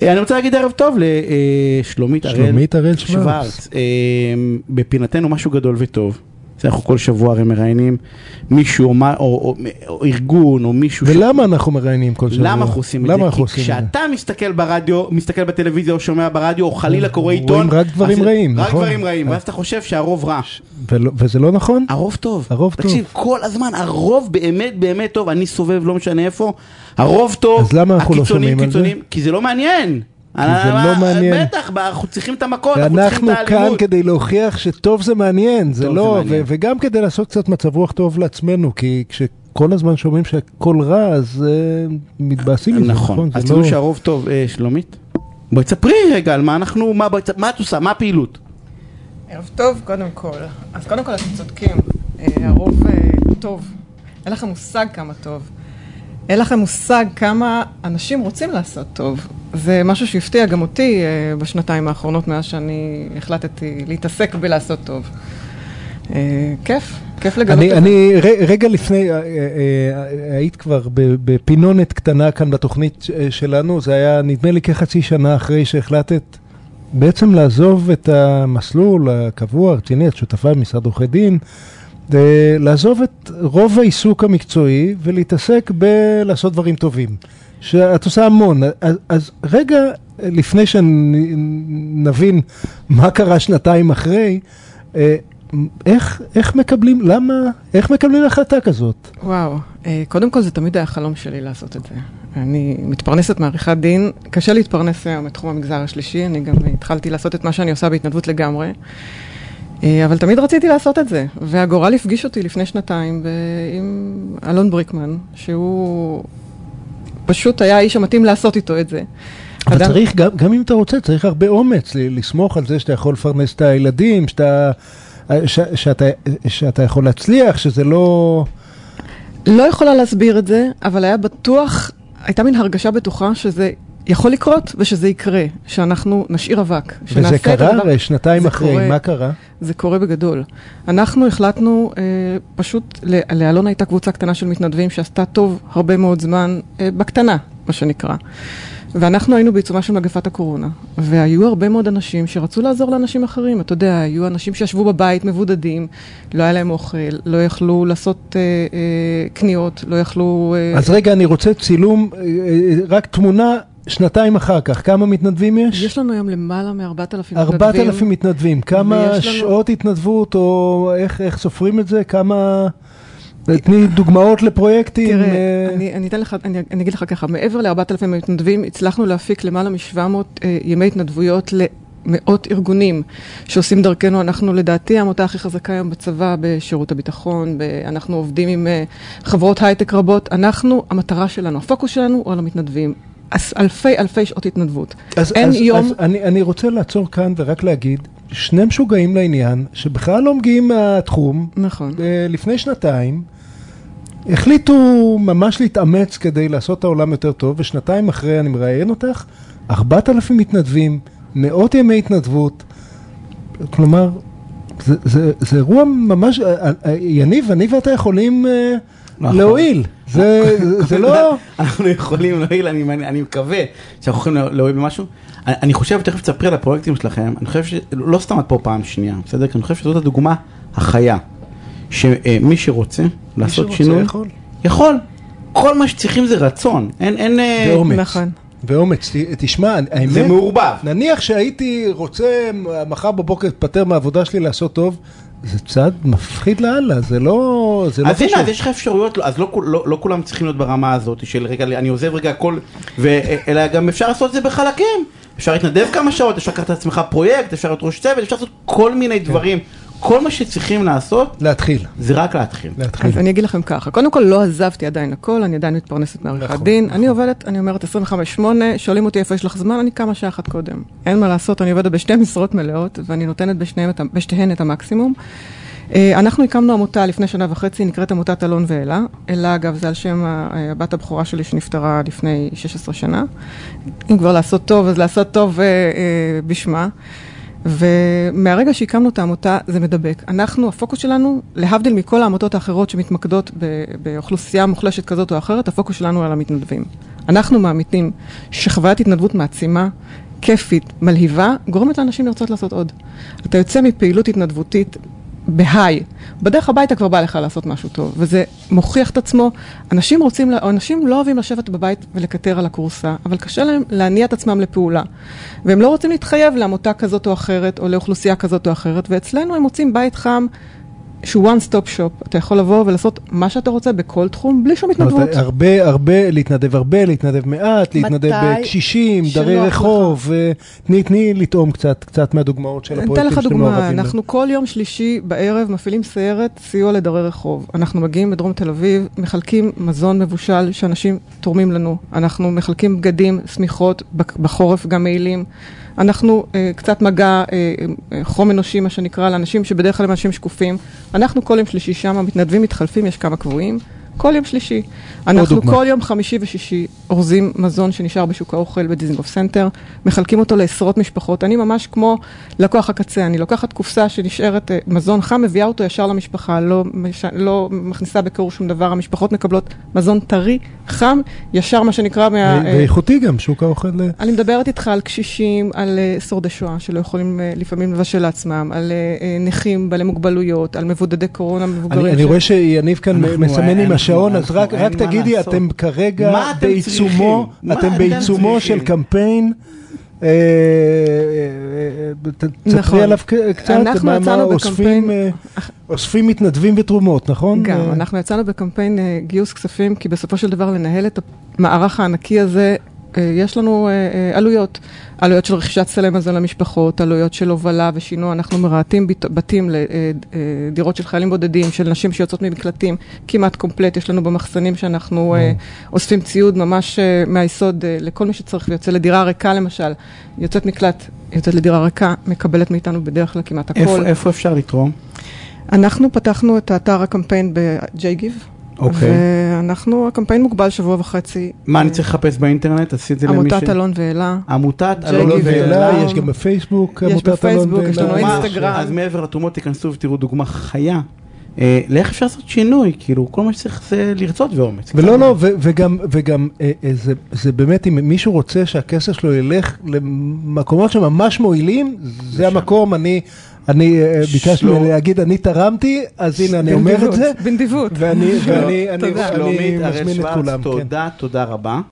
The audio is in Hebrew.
אני רוצה להגיד ערב טוב לשלומית הראל שלומית הראל שוורץ. אה, בפינתנו משהו גדול וטוב. זה אנחנו כל שבוע הרי מראיינים מישהו או, מה- או, או, או ארגון או מישהו. ש- ולמה אנחנו מראיינים כל שבוע? למה אנחנו עושים את למה זה? אנחנו כי את זה? כשאתה מסתכל ברדיו, מסתכל בטלוויזיה או שומע ברדיו, או חלילה קורא עיתון, רואים רק דברים רעים, רק נכון? דברים רעים, ואז אתה חושב שהרוב רע. וזה לא נכון? הרוב טוב. הרוב טוב. תקשיב, כל הזמן, הרוב באמת באמת טוב, אני סובב לא משנה איפה, הרוב טוב, אז למה אנחנו לא הקיצונים זה? קיצונים, כי זה לא מעניין. כי זה לא מעניין. בטח, אנחנו צריכים את המכות, אנחנו צריכים ואנחנו את כאן האלימות. כדי להוכיח שטוב זה מעניין, זה לא, זה מעניין. ו- וגם כדי לעשות קצת מצב רוח טוב לעצמנו, כי כשכל הזמן שומעים שהכל רע, אז אה, מתבאסים מזה, נכון, אז זה תראו לא... שהרוב טוב, אה, שלומית. בואי תספרי רגע על מה אנחנו, מה מה את עושה, מה הפעילות? ערב טוב, קודם כל. אז קודם כל אתם צודקים, אה, הרוב אה, טוב. אין לכם מושג כמה טוב. אין לכם מושג כמה אנשים רוצים לעשות טוב. זה משהו שהפתיע גם אותי אה, בשנתיים האחרונות מאז שאני החלטתי להתעסק בלעשות טוב. אה, כיף, כיף לגלות אני, את זה. אני רגע לפני, אה, היית כבר בפינונת קטנה כאן בתוכנית שלנו, זה היה נדמה לי כחצי שנה אחרי שהחלטת בעצם לעזוב את המסלול הקבוע, הרציני, את שותפה במשרד עורכי דין, לעזוב את רוב העיסוק המקצועי ולהתעסק בלעשות דברים טובים. שאת עושה המון, אז, אז רגע לפני שנבין מה קרה שנתיים אחרי, אה, איך, איך מקבלים, למה, איך מקבלים החלטה כזאת? וואו, אה, קודם כל זה תמיד היה חלום שלי לעשות את זה. אני מתפרנסת מעריכת דין, קשה להתפרנס היום מתחום המגזר השלישי, אני גם התחלתי לעשות את מה שאני עושה בהתנדבות לגמרי, אבל תמיד רציתי לעשות את זה, והגורל הפגיש אותי לפני שנתיים עם אלון בריקמן, שהוא פשוט היה האיש המתאים לעשות איתו את זה. אבל אדם- צריך, גם, גם אם אתה רוצה, צריך הרבה אומץ לסמוך על זה שאתה יכול לפרנס את הילדים, שאתה, ש, שאתה, שאתה יכול להצליח, שזה לא... לא יכולה להסביר את זה, אבל היה בטוח, הייתה מין הרגשה בטוחה שזה יכול לקרות ושזה יקרה, שאנחנו נשאיר אבק. וזה קרה הרי שנתיים אחרי, קורה. מה קרה? זה קורה בגדול. אנחנו החלטנו, אה, פשוט, לאלונה הייתה קבוצה קטנה של מתנדבים שעשתה טוב הרבה מאוד זמן, אה, בקטנה, מה שנקרא. ואנחנו היינו בעיצומה של מגפת הקורונה, והיו הרבה מאוד אנשים שרצו לעזור לאנשים אחרים. אתה יודע, היו אנשים שישבו בבית מבודדים, לא היה להם אוכל, לא יכלו לעשות אה, אה, קניות, לא יכלו... אה, אז רגע, אני רוצה צילום, אה, אה, רק תמונה שנתיים אחר כך. כמה מתנדבים יש? יש לנו היום למעלה מ-4,000 מתנדבים. 4,000 מתנדבים. כמה ויש לנו- שעות התנדבות, או איך, איך סופרים את זה? כמה... תני דוגמאות לפרויקטים. תראה, אה, אני, אני, אתן לך, אני, אני אגיד לך ככה, מעבר ל-4,000 מתנדבים, הצלחנו להפיק למעלה מ-700 אה, ימי התנדבויות למאות ארגונים שעושים דרכנו. אנחנו לדעתי העמותה הכי חזקה היום בצבא, בשירות הביטחון, ב, אנחנו עובדים עם אה, חברות הייטק רבות. אנחנו, המטרה שלנו, הפוקוס שלנו הוא על המתנדבים. אלפי אלפי שעות התנדבות. אז, אין אז, יום... אז אני, אני רוצה לעצור כאן ורק להגיד, שני משוגעים לעניין, שבכלל לא מגיעים מהתחום, נכון. אה, לפני שנתיים, החליטו ממש להתאמץ כדי לעשות את העולם יותר טוב, ושנתיים אחרי אני מראיין אותך, 4,000 מתנדבים, מאות ימי התנדבות, כלומר, זה, זה, זה אירוע ממש, אה, אה, יניב, אני ואתה יכולים נכון. להועיל, זה, זה לא... אנחנו יכולים להועיל, אני, אני מקווה שאנחנו יכולים להועיל במשהו. אני, אני חושב, תכף תספרי על הפרויקטים שלכם, אני חושב שלא סתם את פה פעם שנייה, בסדר? כי אני חושב שזאת הדוגמה החיה, שמי שרוצה לעשות שרוצה שינוי, יכול. יכול. כל מה שצריכים זה רצון, אין, אין, אה, ואומץ. נכון. ואומץ, תשמע, האמת, זה מעורבב. נניח שהייתי רוצה מחר בבוקר להתפטר מהעבודה שלי לעשות טוב, זה צעד מפחיד לאללה, זה לא, זה לא אז הנה. אז יש לך אפשרויות, אז לא, לא, לא כולם צריכים להיות ברמה הזאת של רגע, אני עוזב רגע הכל, ו, אלא גם אפשר לעשות את זה בחלקים. אפשר להתנדב כמה שעות, אפשר לקחת לעצמך פרויקט, אפשר להיות ראש צוות, אפשר לעשות כל מיני. דברים. כל מה שצריכים לעשות, להתחיל, זה רק להתחיל. להתחיל. אז אני אגיד לכם ככה, קודם כל לא עזבתי עדיין הכל, אני עדיין מתפרנסת מעריכת נכון, דין, אני עובדת, אני אומרת 25-8, שואלים אותי איפה יש לך זמן, אני קמה שעה אחת קודם. אין מה לעשות, אני עובדת בשתי משרות מלאות, ואני נותנת בשניהם בשתיהן את המקסימום. אה, אנחנו הקמנו עמותה לפני שנה וחצי, נקראת עמותת אלון ואלה. אלה, אגב, זה על שם ה- הבת הבכורה שלי שנפטרה לפני 16 שנה. אם כבר לעשות טוב, אז לעשות טוב אה, אה, בשמה. ומהרגע שהקמנו את העמותה, זה מדבק. אנחנו, הפוקוס שלנו, להבדיל מכל העמותות האחרות שמתמקדות באוכלוסייה מוחלשת כזאת או אחרת, הפוקוס שלנו על המתנדבים. אנחנו מאמינים שחוויית התנדבות מעצימה, כיפית, מלהיבה, גורמת לאנשים לרצות לעשות עוד. אתה יוצא מפעילות התנדבותית בהיי. בדרך הביתה כבר בא לך לעשות משהו טוב, וזה מוכיח את עצמו. אנשים רוצים, אנשים לא אוהבים לשבת בבית ולקטר על הכורסה, אבל קשה להם להניע את עצמם לפעולה. והם לא רוצים להתחייב לעמותה כזאת או אחרת, או לאוכלוסייה כזאת או אחרת, ואצלנו הם מוצאים בית חם. שהוא one stop shop, אתה יכול לבוא ולעשות מה שאתה רוצה בכל תחום, בלי שום התנדבות. הרבה, הרבה, להתנדב הרבה, להתנדב מעט, להתנדב בקשישים, דרי רחוב, תני, תני לטעום קצת, קצת מהדוגמאות של הפרויקטים שאתם אוהבים. אתן לך דוגמה, אנחנו כל יום שלישי בערב מפעילים סיירת סיוע לדרי רחוב. אנחנו מגיעים בדרום תל אביב, מחלקים מזון מבושל שאנשים תורמים לנו. אנחנו מחלקים בגדים, שמיכות, בחורף גם מעילים. אנחנו אה, קצת מגע אה, אה, חום אנושי, מה שנקרא, לאנשים שבדרך כלל הם אנשים שקופים. אנחנו כל יום שלישי שם, המתנדבים מתחלפים, יש כמה קבועים. כל יום שלישי. אנחנו דוגמה. כל יום חמישי ושישי אורזים מזון שנשאר בשוק האוכל בדיזנגוף סנטר, מחלקים אותו לעשרות משפחות. אני ממש כמו לקוח הקצה, אני לוקחת קופסה שנשארת אה, מזון חם, מביאה אותו ישר למשפחה, לא, מש, לא מכניסה בקרור שום דבר, המשפחות מקבלות מזון טרי, חם, ישר מה שנקרא מה... אה, ואיכותי גם, שוק האוכל. אה. אני מדברת איתך על קשישים, על שורדי שואה שלא יכולים לפעמים לבשל לעצמם, על נכים, בעלי מוגבלויות, על מבודדי קורונה, מבוגרים. אני, רואה שיניב כאן מסמן עם השעון, אז רק, רק תגידי, אתם כרגע בעיצומו, אתם בעיצומו של קמפיין. אה, אה, אה, תספרי נכון. עליו קצת, אנחנו יצאנו בקמפיין, אוספים מתנדבים ותרומות, נכון? גם, אנחנו יצאנו בקמפיין גיוס כספים, כי בסופו של דבר לנהל את המערך הענקי הזה אה, יש לנו אה, אה, עלויות, עלויות של רכישת סלי מזון למשפחות, עלויות של הובלה ושינוע, אנחנו מרהטים בתים לדירות של חיילים בודדים, של נשים שיוצאות ממקלטים, כמעט קומפלט, יש לנו במחסנים שאנחנו אוספים ציוד ממש מהיסוד לכל מי שצריך. ויוצא לדירה ריקה למשל, יוצאת מקלט, יוצאת לדירה ריקה, מקבלת מאיתנו בדרך כלל כמעט הכל. איפה, איפה אפשר לתרום? אנחנו פתחנו את האתר הקמפיין ב-JGIV. אוקיי. ואנחנו, הקמפיין מוגבל שבוע וחצי. מה אני צריך לחפש באינטרנט? עשיתי למי ש... עמותת אלון ואלה. עמותת אלון ואלה. יש גם בפייסבוק עמותת אלון ואלה. יש לנו אינסטגרם. אז מעבר לתרומות תיכנסו ותראו דוגמה חיה. אה, לאיך אפשר לעשות שינוי, כאילו, כל מה שצריך זה לרצות ואומץ. ולא, לא, וגם, וגם אה, אה, זה באמת, אם מישהו רוצה שהכסף שלו ילך למקומות שממש מועילים, זה המקום, אני... אני ביקשתי להגיד, אני תרמתי, אז הנה אני אומר את זה. בנדיבות. ואני מזמין את כולם. תודה, תודה רבה.